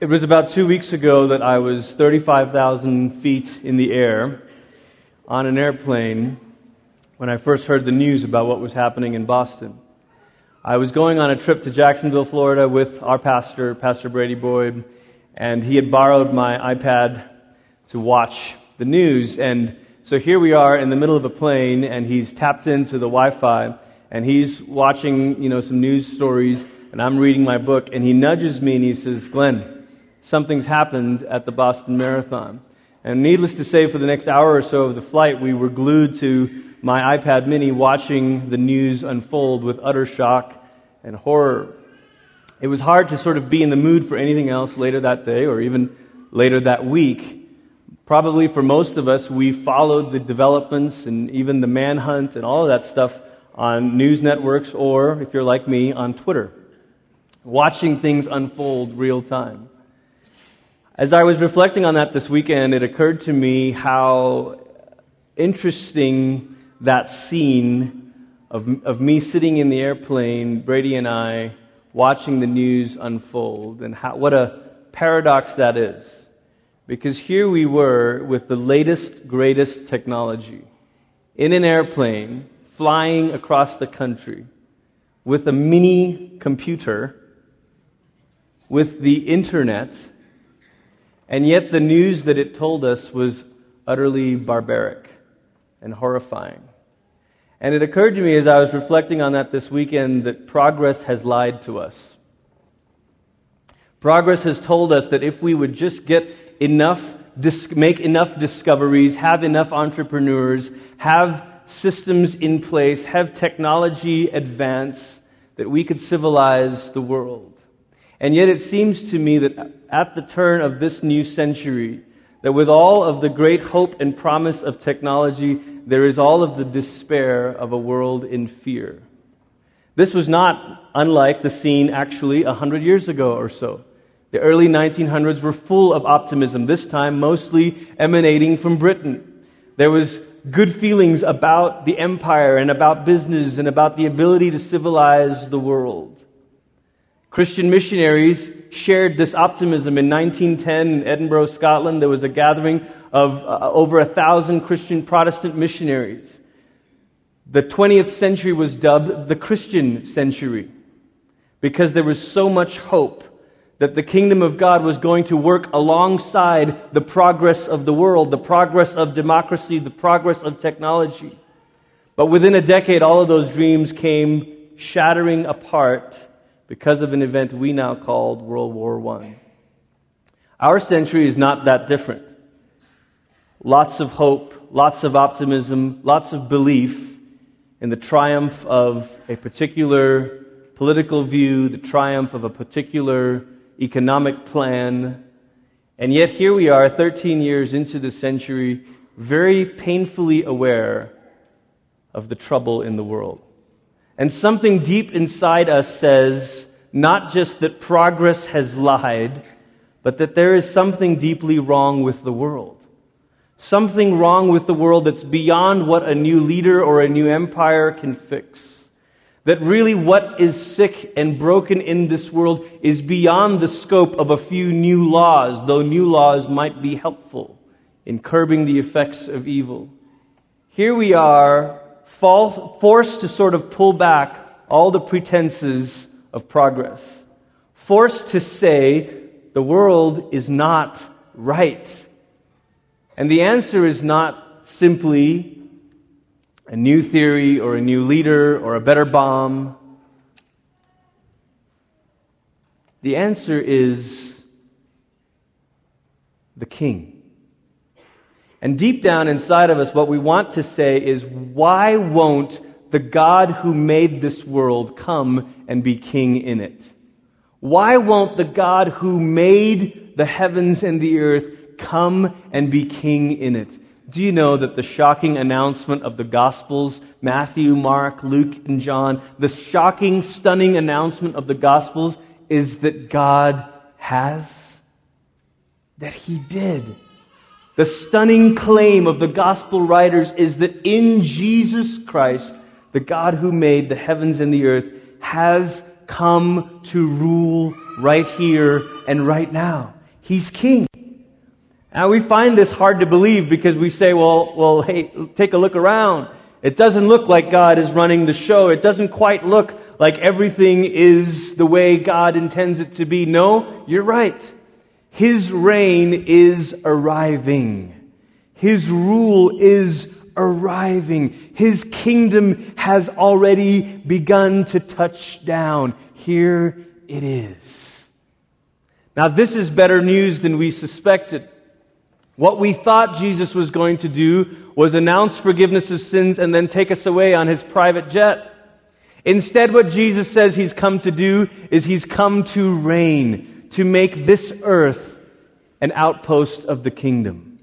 It was about two weeks ago that I was 35,000 feet in the air on an airplane when I first heard the news about what was happening in Boston. I was going on a trip to Jacksonville, Florida with our pastor, Pastor Brady Boyd, and he had borrowed my iPad to watch the news. And so here we are in the middle of a plane, and he's tapped into the Wi Fi, and he's watching you know, some news stories, and I'm reading my book, and he nudges me and he says, Glenn, something's happened at the Boston Marathon. And needless to say, for the next hour or so of the flight, we were glued to my iPad mini watching the news unfold with utter shock and horror. It was hard to sort of be in the mood for anything else later that day or even later that week. Probably for most of us, we followed the developments and even the manhunt and all of that stuff on news networks or, if you're like me, on Twitter, watching things unfold real time. As I was reflecting on that this weekend, it occurred to me how interesting that scene of, of me sitting in the airplane, Brady and I, watching the news unfold, and how, what a paradox that is. Because here we were with the latest, greatest technology in an airplane flying across the country with a mini computer, with the internet and yet, the news that it told us was utterly barbaric and horrifying. And it occurred to me as I was reflecting on that this weekend that progress has lied to us. Progress has told us that if we would just get enough, make enough discoveries, have enough entrepreneurs, have systems in place, have technology advance, that we could civilize the world. And yet it seems to me that at the turn of this new century, that with all of the great hope and promise of technology, there is all of the despair of a world in fear. This was not unlike the scene actually 100 years ago or so. The early 1900s were full of optimism, this time mostly emanating from Britain. There was good feelings about the empire and about business and about the ability to civilize the world. Christian missionaries shared this optimism. In 1910 in Edinburgh, Scotland, there was a gathering of uh, over a thousand Christian Protestant missionaries. The 20th century was dubbed the Christian century because there was so much hope that the kingdom of God was going to work alongside the progress of the world, the progress of democracy, the progress of technology. But within a decade, all of those dreams came shattering apart because of an event we now call World War I. Our century is not that different. Lots of hope, lots of optimism, lots of belief in the triumph of a particular political view, the triumph of a particular economic plan. And yet, here we are, 13 years into the century, very painfully aware of the trouble in the world. And something deep inside us says not just that progress has lied, but that there is something deeply wrong with the world. Something wrong with the world that's beyond what a new leader or a new empire can fix. That really what is sick and broken in this world is beyond the scope of a few new laws, though new laws might be helpful in curbing the effects of evil. Here we are forced to sort of pull back all the pretenses of progress, forced to say the world is not right. And the answer is not simply a new theory or a new leader or a better bomb. The answer is the king. And deep down inside of us, what we want to say is, why won't the God who made this world come and be king in it? Why won't the God who made the heavens and the earth come and be king in it? Do you know that the shocking announcement of the Gospels, Matthew, Mark, Luke, and John, the shocking, stunning announcement of the Gospels is that God has? That He did. The stunning claim of the Gospel writers is that in Jesus Christ, the God who made the heavens and the earth has come to rule right here and right now. He's king. Now we find this hard to believe because we say, well, well, hey, take a look around. It doesn't look like God is running the show. It doesn't quite look like everything is the way God intends it to be. No, you're right. His reign is arriving. His rule is arriving. His kingdom has already begun to touch down. Here it is. Now, this is better news than we suspected. What we thought Jesus was going to do was announce forgiveness of sins and then take us away on his private jet. Instead, what Jesus says he's come to do is he's come to reign, to make this earth an outpost of the kingdom,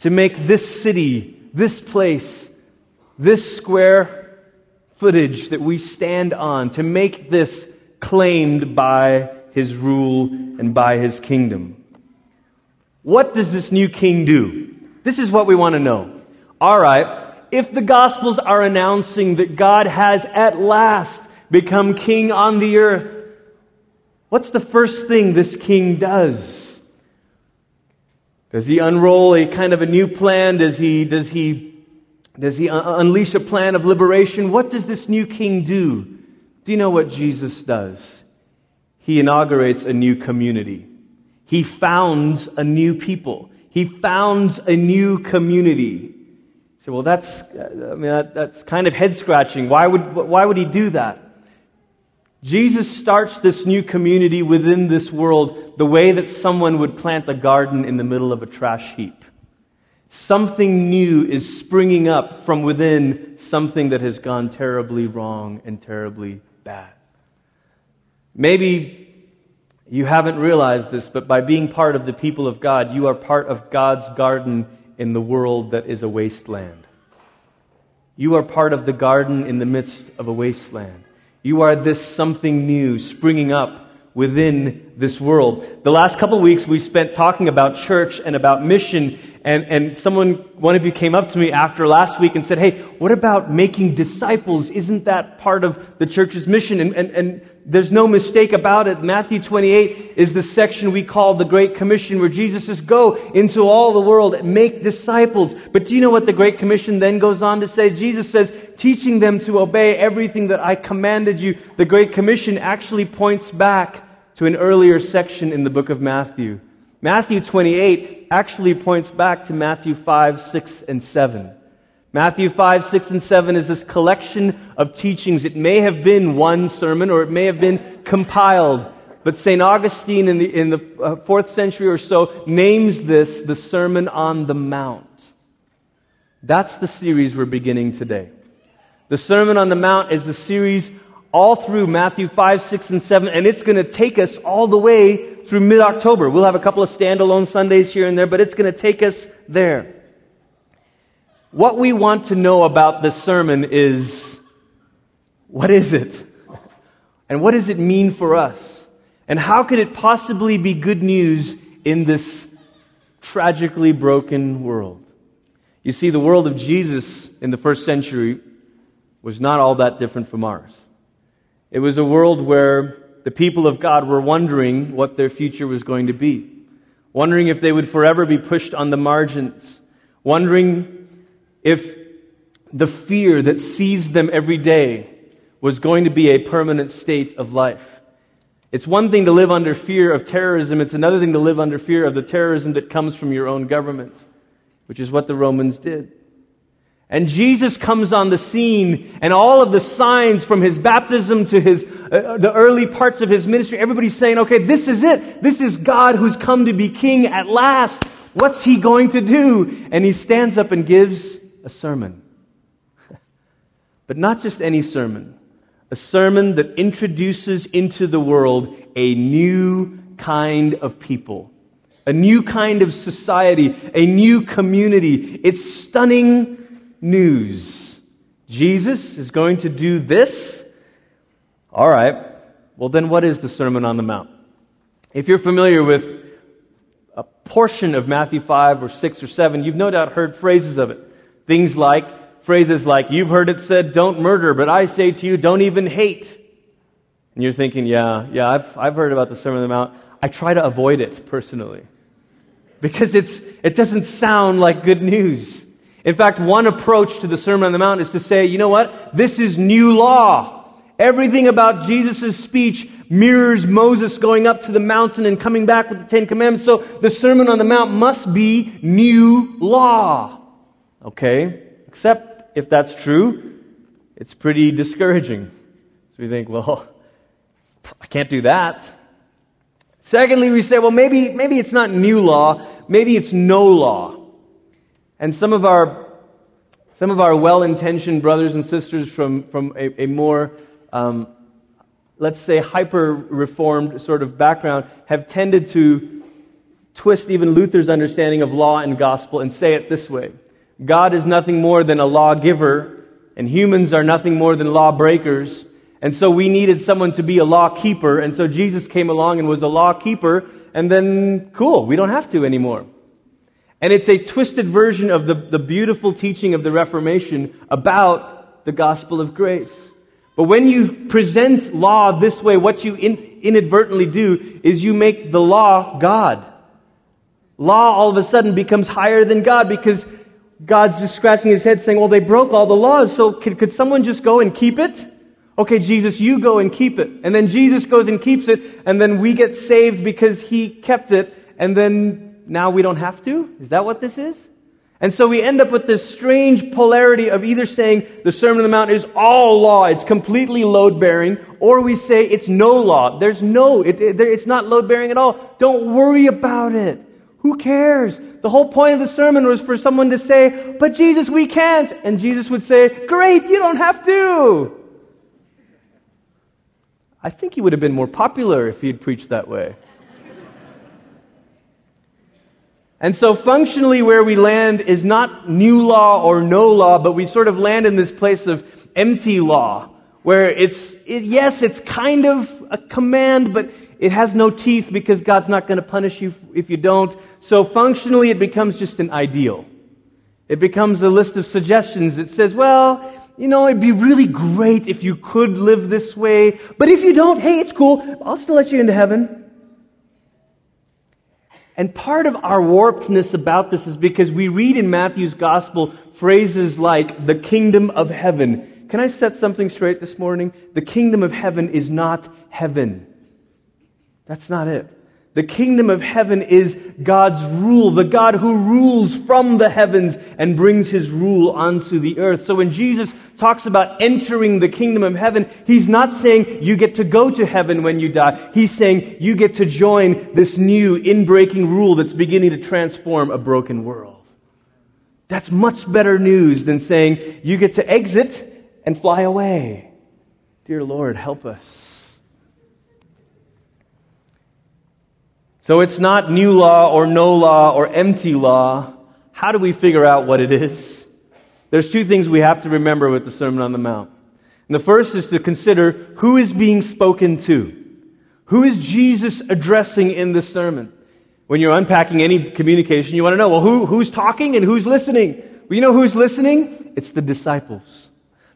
to make this city, this place, this square footage that we stand on, to make this claimed by his rule and by his kingdom. What does this new king do? This is what we want to know. All right, if the Gospels are announcing that God has at last become king on the earth, what's the first thing this king does? Does he unroll a kind of a new plan? Does he, does he, does he uh, uh, unleash a plan of liberation? What does this new king do? Do you know what Jesus does? He inaugurates a new community. He founds a new people. He founds a new community. Say, well, that's, uh, I mean, that, that's kind of head scratching. Why would, why would he do that? Jesus starts this new community within this world the way that someone would plant a garden in the middle of a trash heap. Something new is springing up from within something that has gone terribly wrong and terribly bad. Maybe you haven't realized this, but by being part of the people of God, you are part of God's garden in the world that is a wasteland. You are part of the garden in the midst of a wasteland. You are this something new springing up within this world. The last couple weeks we spent talking about church and about mission, and, and someone, one of you came up to me after last week and said, Hey, what about making disciples? Isn't that part of the church's mission? And, and, and there's no mistake about it. Matthew 28 is the section we call the Great Commission where Jesus says, go into all the world and make disciples. But do you know what the Great Commission then goes on to say? Jesus says, teaching them to obey everything that I commanded you. The Great Commission actually points back to an earlier section in the book of Matthew. Matthew 28 actually points back to Matthew 5, 6, and 7. Matthew 5, 6, and 7 is this collection of teachings. It may have been one sermon or it may have been compiled. But St. Augustine in the, in the uh, fourth century or so names this the Sermon on the Mount. That's the series we're beginning today. The Sermon on the Mount is the series all through Matthew 5, 6, and 7, and it's going to take us all the way through mid October. We'll have a couple of standalone Sundays here and there, but it's going to take us there. What we want to know about this sermon is what is it? And what does it mean for us? And how could it possibly be good news in this tragically broken world? You see, the world of Jesus in the first century was not all that different from ours. It was a world where the people of God were wondering what their future was going to be, wondering if they would forever be pushed on the margins, wondering if the fear that seized them every day was going to be a permanent state of life. It's one thing to live under fear of terrorism, it's another thing to live under fear of the terrorism that comes from your own government, which is what the Romans did. And Jesus comes on the scene, and all of the signs from his baptism to his, uh, the early parts of his ministry, everybody's saying, okay, this is it. This is God who's come to be king at last. What's he going to do? And he stands up and gives a sermon. but not just any sermon, a sermon that introduces into the world a new kind of people, a new kind of society, a new community. It's stunning news. Jesus is going to do this. All right. Well, then, what is the Sermon on the Mount? If you're familiar with a portion of Matthew 5 or 6 or 7, you've no doubt heard phrases of it. Things like, phrases like, you've heard it said, don't murder, but I say to you, don't even hate. And you're thinking, yeah, yeah, I've, I've heard about the Sermon on the Mount. I try to avoid it personally because it's, it doesn't sound like good news. In fact, one approach to the Sermon on the Mount is to say, you know what? This is new law. Everything about Jesus' speech mirrors Moses going up to the mountain and coming back with the Ten Commandments. So the Sermon on the Mount must be new law. Okay? Except if that's true, it's pretty discouraging. So we think, well, I can't do that. Secondly, we say, well, maybe, maybe it's not new law, maybe it's no law. And some of our, some of our well intentioned brothers and sisters from, from a, a more um, let's say, hyper reformed sort of background have tended to twist even Luther's understanding of law and gospel and say it this way God is nothing more than a lawgiver, and humans are nothing more than lawbreakers. And so we needed someone to be a law keeper, and so Jesus came along and was a law keeper, and then cool, we don't have to anymore. And it's a twisted version of the, the beautiful teaching of the Reformation about the gospel of grace. But when you present law this way, what you in, inadvertently do is you make the law God. Law all of a sudden becomes higher than God because God's just scratching his head saying, well, they broke all the laws, so could, could someone just go and keep it? Okay, Jesus, you go and keep it. And then Jesus goes and keeps it, and then we get saved because he kept it, and then now we don't have to? Is that what this is? And so we end up with this strange polarity of either saying the Sermon on the Mount is all law, it's completely load bearing, or we say it's no law. There's no, it, it, it's not load bearing at all. Don't worry about it. Who cares? The whole point of the sermon was for someone to say, But Jesus, we can't. And Jesus would say, Great, you don't have to. I think he would have been more popular if he had preached that way. And so, functionally, where we land is not new law or no law, but we sort of land in this place of empty law, where it's, it, yes, it's kind of a command, but it has no teeth because God's not going to punish you if you don't. So, functionally, it becomes just an ideal. It becomes a list of suggestions that says, well, you know, it'd be really great if you could live this way, but if you don't, hey, it's cool. I'll still let you into heaven. And part of our warpedness about this is because we read in Matthew's gospel phrases like the kingdom of heaven. Can I set something straight this morning? The kingdom of heaven is not heaven. That's not it. The kingdom of heaven is God's rule, the God who rules from the heavens and brings his rule onto the earth. So when Jesus talks about entering the kingdom of heaven, he's not saying you get to go to heaven when you die. He's saying you get to join this new inbreaking rule that's beginning to transform a broken world. That's much better news than saying you get to exit and fly away. Dear Lord, help us. So it's not new law or no law or empty law. How do we figure out what it is? There's two things we have to remember with the Sermon on the Mount. And the first is to consider who is being spoken to. Who is Jesus addressing in the sermon? When you're unpacking any communication, you want to know, well, who, who's talking and who's listening? Well, you know who's listening? It's the disciples.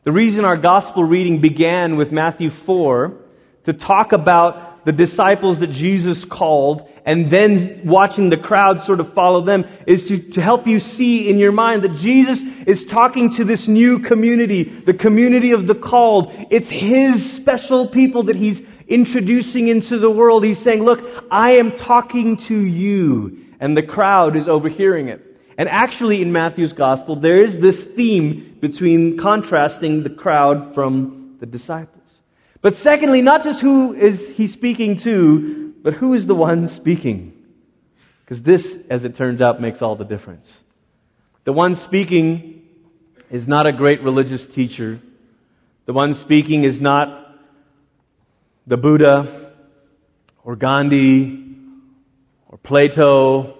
The reason our gospel reading began with Matthew 4 to talk about the disciples that Jesus called and then watching the crowd sort of follow them is to, to help you see in your mind that Jesus is talking to this new community, the community of the called. It's His special people that He's introducing into the world. He's saying, look, I am talking to you. And the crowd is overhearing it. And actually, in Matthew's gospel, there is this theme between contrasting the crowd from the disciples. But secondly, not just who is he speaking to, but who is the one speaking? Because this, as it turns out, makes all the difference. The one speaking is not a great religious teacher. The one speaking is not the Buddha or Gandhi or Plato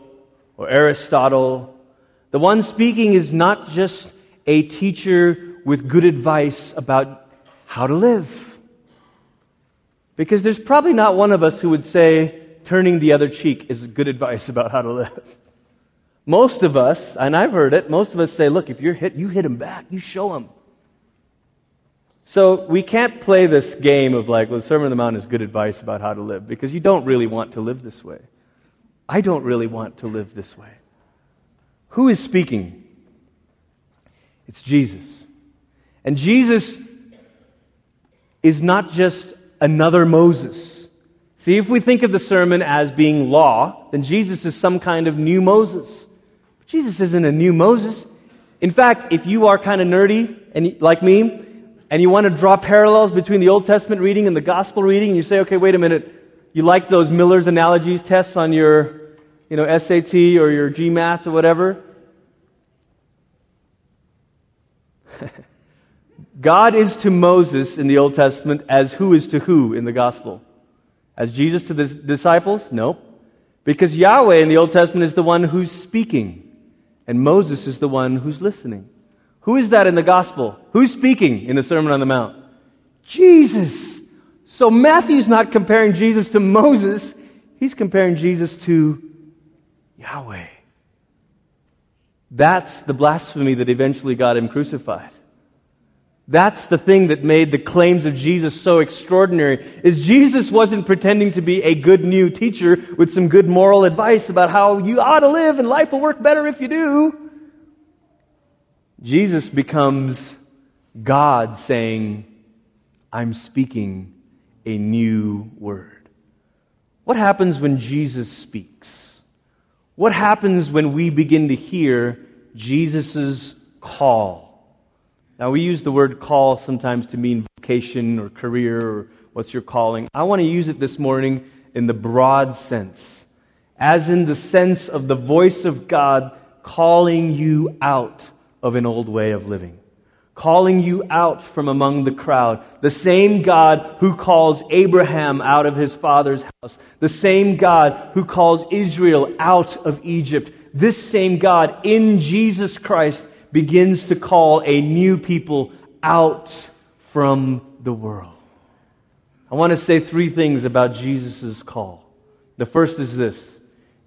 or Aristotle. The one speaking is not just a teacher with good advice about how to live. Because there's probably not one of us who would say turning the other cheek is good advice about how to live. Most of us, and I've heard it, most of us say, look, if you're hit, you hit him back, you show him. So we can't play this game of like, well, the Sermon on the Mount is good advice about how to live because you don't really want to live this way. I don't really want to live this way. Who is speaking? It's Jesus. And Jesus is not just another Moses. See, if we think of the sermon as being law, then Jesus is some kind of new Moses. Jesus isn't a new Moses. In fact, if you are kind of nerdy and like me, and you want to draw parallels between the Old Testament reading and the Gospel reading, and you say, okay, wait a minute, you like those Miller's analogies tests on your, you know, SAT or your GMAT or whatever? God is to Moses in the Old Testament as who is to who in the Gospel? As Jesus to the disciples? No. Because Yahweh in the Old Testament is the one who's speaking, and Moses is the one who's listening. Who is that in the Gospel? Who's speaking in the Sermon on the Mount? Jesus. So Matthew's not comparing Jesus to Moses, he's comparing Jesus to Yahweh. That's the blasphemy that eventually got him crucified. That's the thing that made the claims of Jesus so extraordinary is Jesus wasn't pretending to be a good new teacher with some good moral advice about how you ought to live and life will work better if you do. Jesus becomes God saying, I'm speaking a new word. What happens when Jesus speaks? What happens when we begin to hear Jesus' call? Now, we use the word call sometimes to mean vocation or career or what's your calling. I want to use it this morning in the broad sense, as in the sense of the voice of God calling you out of an old way of living, calling you out from among the crowd. The same God who calls Abraham out of his father's house, the same God who calls Israel out of Egypt, this same God in Jesus Christ begins to call a new people out from the world. I want to say three things about Jesus' call. The first is this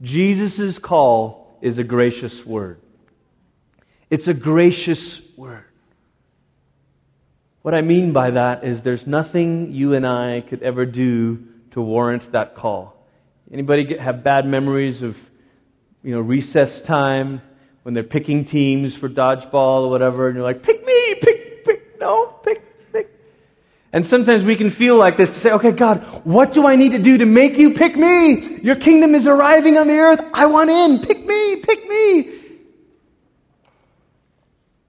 Jesus' call is a gracious word. It's a gracious word. What I mean by that is there's nothing you and I could ever do to warrant that call. Anybody get, have bad memories of, you know, recess time when they're picking teams for dodgeball or whatever, and you're like, pick me, pick, pick, no, pick, pick. And sometimes we can feel like this to say, okay, God, what do I need to do to make you pick me? Your kingdom is arriving on the earth. I want in. Pick me, pick me.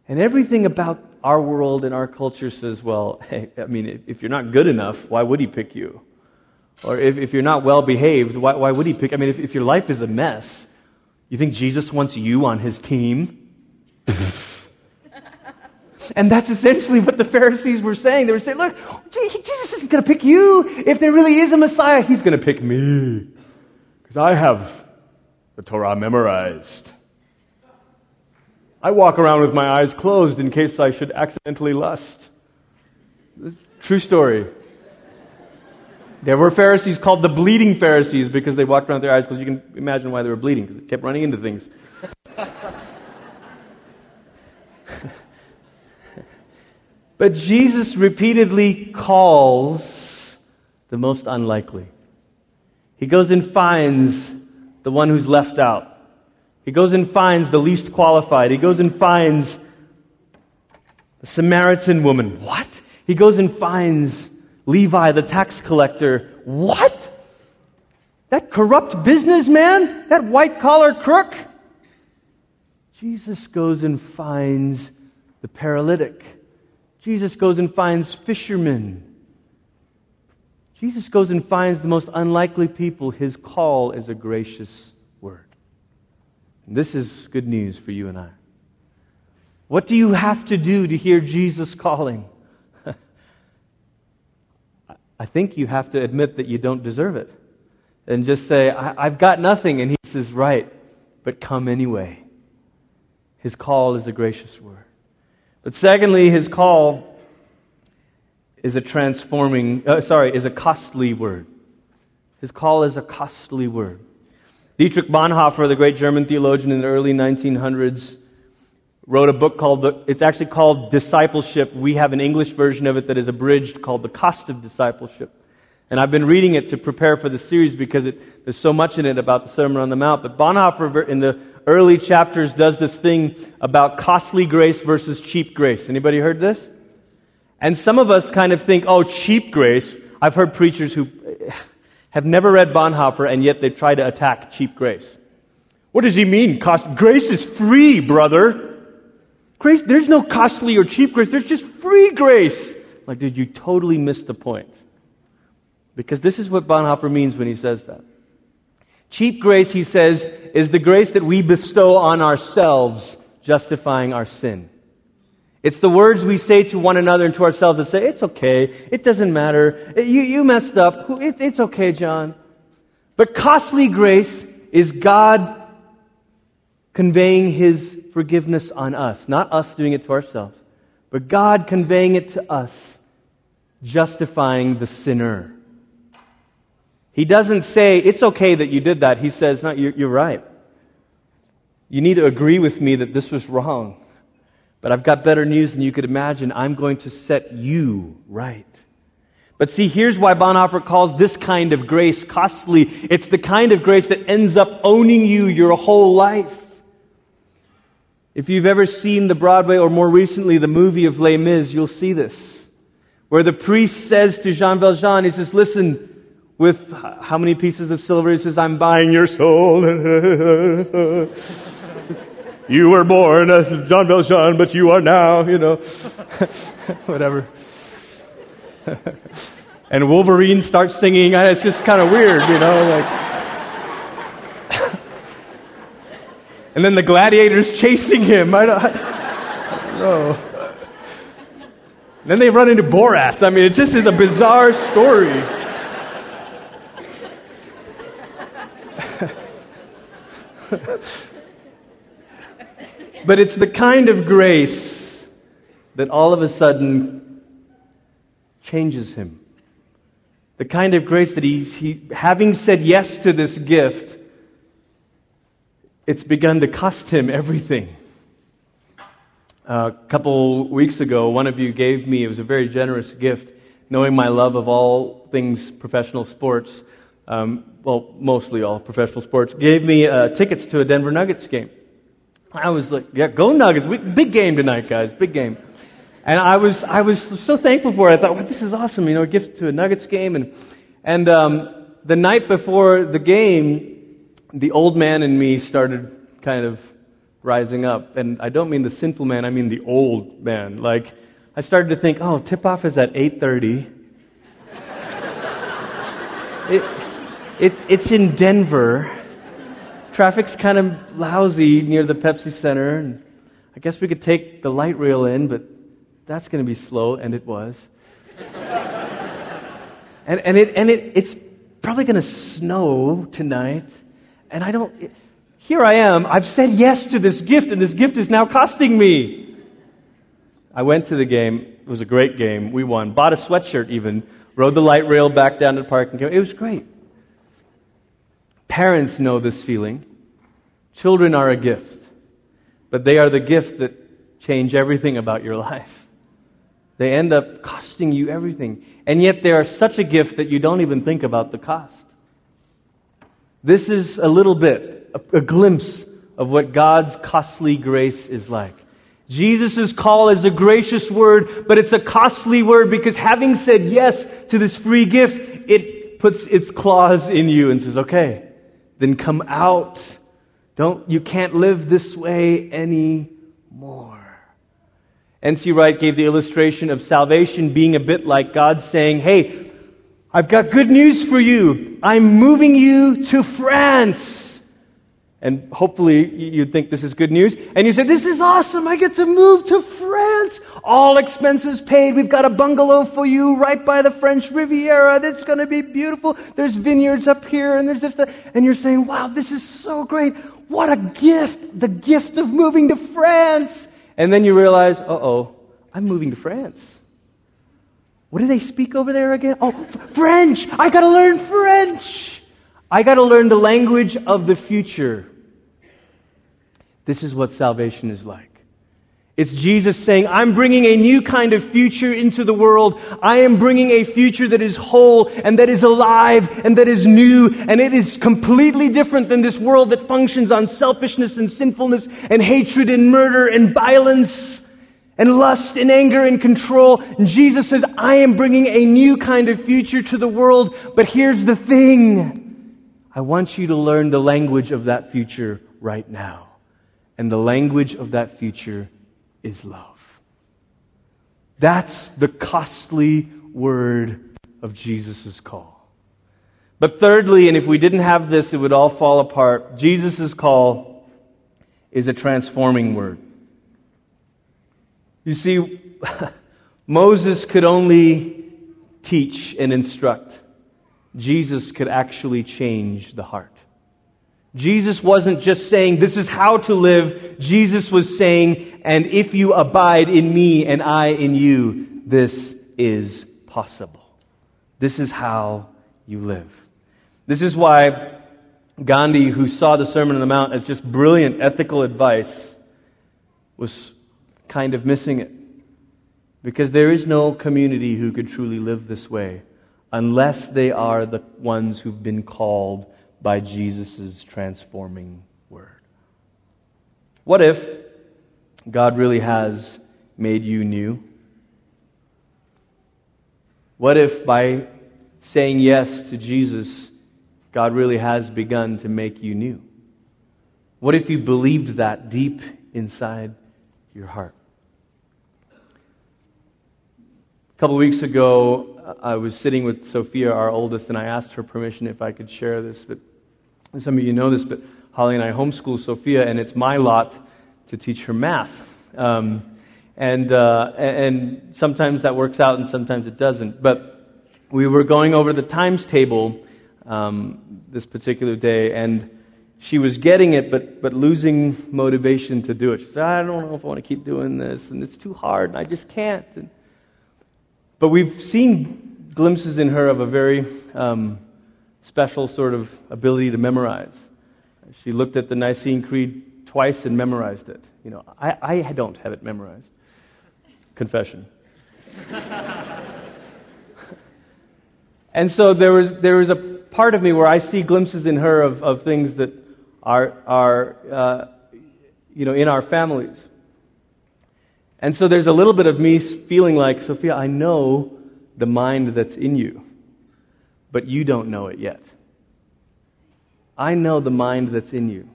And everything about our world and our culture says, well, hey, I mean, if you're not good enough, why would he pick you? Or if, if you're not well behaved, why, why would he pick? I mean, if, if your life is a mess, you think Jesus wants you on his team? and that's essentially what the Pharisees were saying. They were saying, look, Jesus isn't going to pick you. If there really is a Messiah, he's going to pick me. Because I have the Torah memorized. I walk around with my eyes closed in case I should accidentally lust. True story. There were Pharisees called the bleeding Pharisees because they walked around with their eyes closed. You can imagine why they were bleeding because they kept running into things. but Jesus repeatedly calls the most unlikely. He goes and finds the one who's left out. He goes and finds the least qualified. He goes and finds the Samaritan woman. What? He goes and finds Levi, the tax collector. What? That corrupt businessman? That white collar crook? Jesus goes and finds the paralytic. Jesus goes and finds fishermen. Jesus goes and finds the most unlikely people. His call is a gracious word. And this is good news for you and I. What do you have to do to hear Jesus calling? I think you have to admit that you don't deserve it. And just say, I've got nothing. And he says, Right, but come anyway. His call is a gracious word. But secondly, his call is a transforming, uh, sorry, is a costly word. His call is a costly word. Dietrich Bonhoeffer, the great German theologian in the early 1900s, wrote a book called, the, it's actually called Discipleship. We have an English version of it that is abridged called The Cost of Discipleship. And I've been reading it to prepare for the series because it, there's so much in it about the Sermon on the Mount. But Bonhoeffer, in the early chapters, does this thing about costly grace versus cheap grace. Anybody heard this? And some of us kind of think, oh, cheap grace. I've heard preachers who have never read Bonhoeffer, and yet they try to attack cheap grace. What does he mean? Cost, grace is free, brother. Grace, there's no costly or cheap grace. There's just free grace. Like, did you totally miss the point? Because this is what Bonhoeffer means when he says that. Cheap grace, he says, is the grace that we bestow on ourselves, justifying our sin. It's the words we say to one another and to ourselves that say, It's okay. It doesn't matter. You, you messed up. It, it's okay, John. But costly grace is God conveying his forgiveness on us, not us doing it to ourselves, but God conveying it to us, justifying the sinner. He doesn't say, it's okay that you did that. He says, no, you're, you're right. You need to agree with me that this was wrong. But I've got better news than you could imagine. I'm going to set you right. But see, here's why Bonhoeffer calls this kind of grace costly. It's the kind of grace that ends up owning you your whole life. If you've ever seen the Broadway or more recently the movie of Les Mis, you'll see this. Where the priest says to Jean Valjean, he says, listen, with how many pieces of silver? He says, I'm buying your soul. you were born as Jean Valjean, but you are now, you know, whatever. and Wolverine starts singing. and It's just kind of weird, you know, like. And then the gladiators chasing him. I don't, I don't know. Then they run into Borat. I mean, it just is a bizarre story. but it's the kind of grace that all of a sudden changes him. The kind of grace that he, he having said yes to this gift, it's begun to cost him everything. a couple weeks ago, one of you gave me, it was a very generous gift, knowing my love of all things professional sports. Um, well, mostly all professional sports, gave me uh, tickets to a Denver Nuggets game. I was like, yeah, go Nuggets. We, big game tonight, guys. Big game. And I was, I was so thankful for it. I thought, well, this is awesome, you know, a gift to a Nuggets game. And, and um, the night before the game, the old man in me started kind of rising up. And I don't mean the sinful man, I mean the old man. Like, I started to think, oh, tip-off is at 8.30. it, it, it's in Denver. Traffic's kind of lousy near the Pepsi Center. And I guess we could take the light rail in, but that's going to be slow, and it was. and, and, it, and it, it's probably going to snow tonight. And I don't. Here I am. I've said yes to this gift, and this gift is now costing me. I went to the game. It was a great game. We won. Bought a sweatshirt, even. Rode the light rail back down to the parking. It was great. Parents know this feeling. Children are a gift, but they are the gift that change everything about your life. They end up costing you everything. And yet they are such a gift that you don't even think about the cost. This is a little bit, a, a glimpse of what God's costly grace is like. Jesus' call is a gracious word, but it's a costly word because having said yes to this free gift, it puts its claws in you and says, okay, then come out. Don't, you can't live this way anymore. N.T. Wright gave the illustration of salvation being a bit like God saying, Hey, I've got good news for you. I'm moving you to France. And hopefully you'd think this is good news. And you say, This is awesome. I get to move to France. All expenses paid. We've got a bungalow for you right by the French Riviera. That's going to be beautiful. There's vineyards up here and there's this. And you're saying, Wow, this is so great. What a gift. The gift of moving to France. And then you realize, Uh oh, I'm moving to France. What do they speak over there again? Oh, French. I got to learn French. I got to learn the language of the future. This is what salvation is like. It's Jesus saying, I'm bringing a new kind of future into the world. I am bringing a future that is whole and that is alive and that is new and it is completely different than this world that functions on selfishness and sinfulness and hatred and murder and violence and lust and anger and control. And Jesus says, I am bringing a new kind of future to the world. But here's the thing. I want you to learn the language of that future right now. And the language of that future is love. That's the costly word of Jesus' call. But thirdly, and if we didn't have this, it would all fall apart. Jesus' call is a transforming word. You see, Moses could only teach and instruct. Jesus could actually change the heart. Jesus wasn't just saying, This is how to live. Jesus was saying, And if you abide in me and I in you, this is possible. This is how you live. This is why Gandhi, who saw the Sermon on the Mount as just brilliant ethical advice, was kind of missing it. Because there is no community who could truly live this way unless they are the ones who've been called by Jesus' transforming word. What if God really has made you new? What if by saying yes to Jesus, God really has begun to make you new? What if you believed that deep inside your heart? A couple weeks ago, I was sitting with Sophia, our oldest, and I asked her permission if I could share this. But some of you know this, but Holly and I homeschool Sophia, and it's my lot to teach her math. Um, and, uh, and sometimes that works out and sometimes it doesn't. But we were going over the times table um, this particular day, and she was getting it, but, but losing motivation to do it. She said, I don't know if I want to keep doing this, and it's too hard, and I just can't. And, but we've seen glimpses in her of a very um, special sort of ability to memorize. She looked at the Nicene Creed twice and memorized it. You know, I, I don't have it memorized. Confession. and so there was, there was a part of me where I see glimpses in her of, of things that are, are uh, you know, in our families. And so there's a little bit of me feeling like, Sophia, I know the mind that's in you but you don't know it yet. I know the mind that's in you,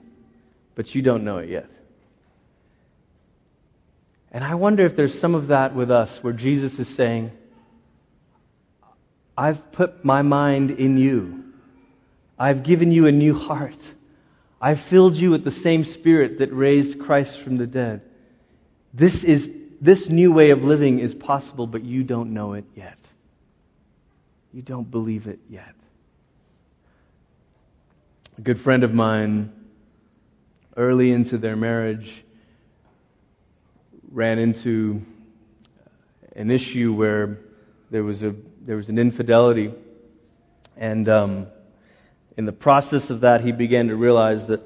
but you don't know it yet. And I wonder if there's some of that with us where Jesus is saying, I've put my mind in you. I've given you a new heart. I've filled you with the same spirit that raised Christ from the dead. This is this new way of living is possible, but you don't know it yet you don't believe it yet. A good friend of mine, early into their marriage, ran into an issue where there was, a, there was an infidelity. And um, in the process of that, he began to realize that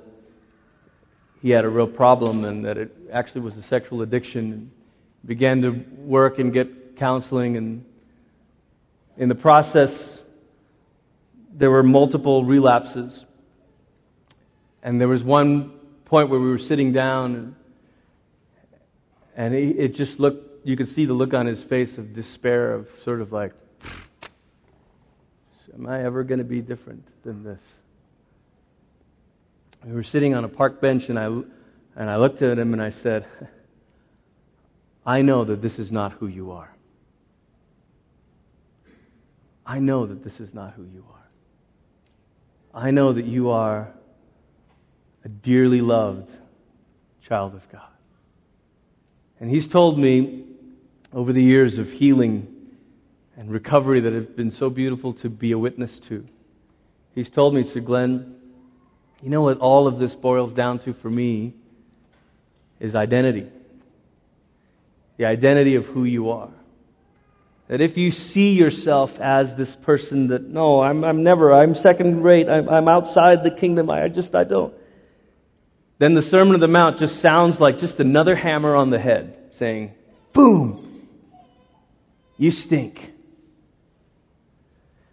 he had a real problem and that it actually was a sexual addiction. Began to work and get counseling and in the process, there were multiple relapses. And there was one point where we were sitting down, and, and he, it just looked, you could see the look on his face of despair, of sort of like, am I ever going to be different than this? We were sitting on a park bench, and I, and I looked at him and I said, I know that this is not who you are. I know that this is not who you are. I know that you are a dearly loved child of God. And He's told me over the years of healing and recovery that have been so beautiful to be a witness to. He's told me, Sir Glenn, you know what all of this boils down to for me is identity. The identity of who you are. That if you see yourself as this person that, no, I'm, I'm never, I'm second rate, I'm, I'm outside the kingdom, I just, I don't. Then the Sermon on the Mount just sounds like just another hammer on the head. saying, Boom, you stink.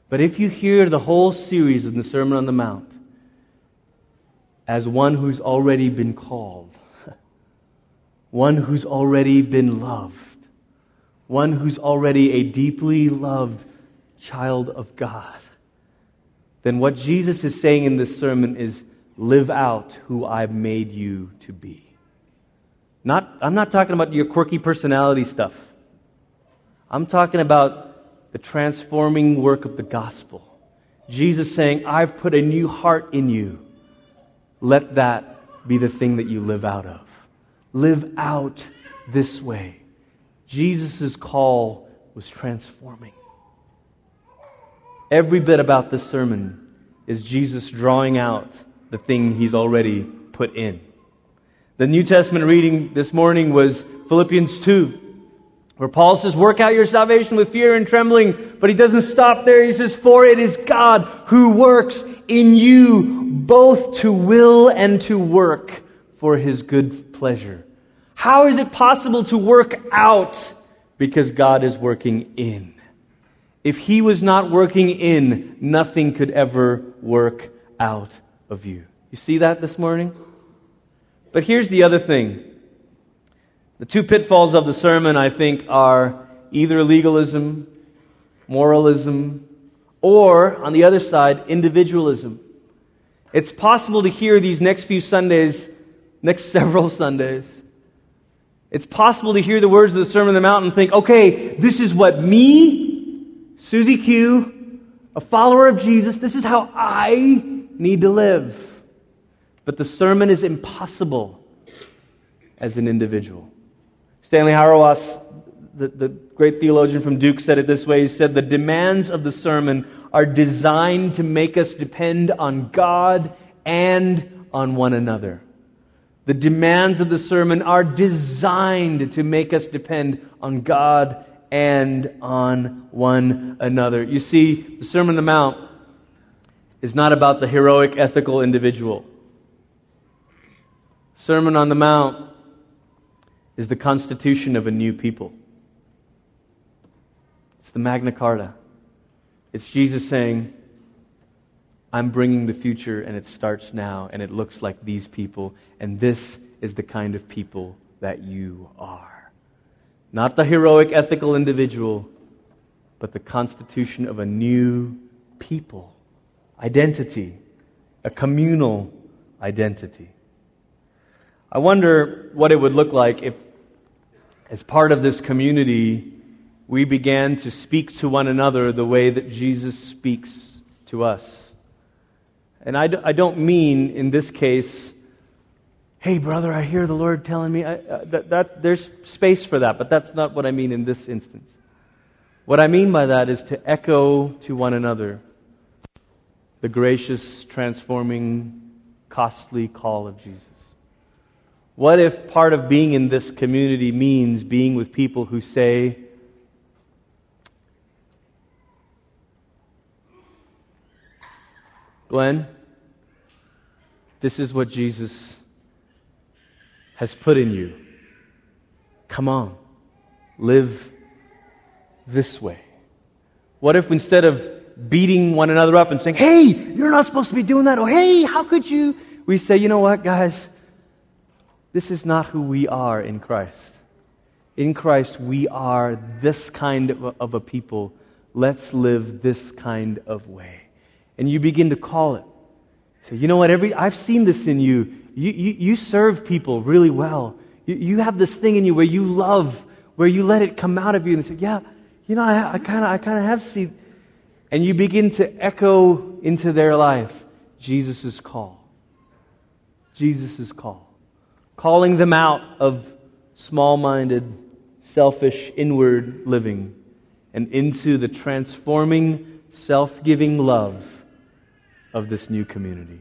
But if you hear the whole series of the Sermon on the Mount as one who's already been called, one who's already been loved, one who's already a deeply loved child of God, then what Jesus is saying in this sermon is live out who I've made you to be. Not, I'm not talking about your quirky personality stuff. I'm talking about the transforming work of the gospel. Jesus saying, I've put a new heart in you. Let that be the thing that you live out of. Live out this way. Jesus' call was transforming. Every bit about this sermon is Jesus drawing out the thing he's already put in. The New Testament reading this morning was Philippians 2, where Paul says, Work out your salvation with fear and trembling, but he doesn't stop there. He says, For it is God who works in you both to will and to work for his good pleasure. How is it possible to work out? Because God is working in. If he was not working in, nothing could ever work out of you. You see that this morning? But here's the other thing. The two pitfalls of the sermon, I think, are either legalism, moralism, or, on the other side, individualism. It's possible to hear these next few Sundays, next several Sundays. It's possible to hear the words of the Sermon on the Mount and think, okay, this is what me Susie Q, a follower of Jesus, this is how I need to live. But the sermon is impossible as an individual. Stanley Hauerwas, the, the great theologian from Duke, said it this way He said, The demands of the sermon are designed to make us depend on God and on one another. The demands of the sermon are designed to make us depend on God and on one another. You see, the Sermon on the Mount is not about the heroic, ethical individual. Sermon on the Mount is the constitution of a new people. It's the Magna Carta. It's Jesus saying, I'm bringing the future, and it starts now, and it looks like these people, and this is the kind of people that you are. Not the heroic, ethical individual, but the constitution of a new people, identity, a communal identity. I wonder what it would look like if, as part of this community, we began to speak to one another the way that Jesus speaks to us. And I d- I don't mean, in this case, hey, brother, I hear the Lord telling me. I, uh, that, that, there's space for that, but that's not what I mean in this instance. What I mean by that is to echo to one another the gracious, transforming, costly call of Jesus. What if part of being in this community means being with people who say, Glenn, this is what Jesus has put in you. Come on, live this way. What if instead of beating one another up and saying, hey, you're not supposed to be doing that, or hey, how could you? We say, you know what, guys? This is not who we are in Christ. In Christ, we are this kind of, a people. Let's live this kind of way. And you begin to call it. So, you know what? Every, I've seen this in you. You, you, you serve people really well. You, you have this thing in you where you love, where you let it come out of you and say, yeah, you know, I, kind of I kinda have seen. And you begin to echo into their life Jesus' call. Jesus' call. Calling them out of small minded, selfish, inward living and into the transforming, self giving love of this new community.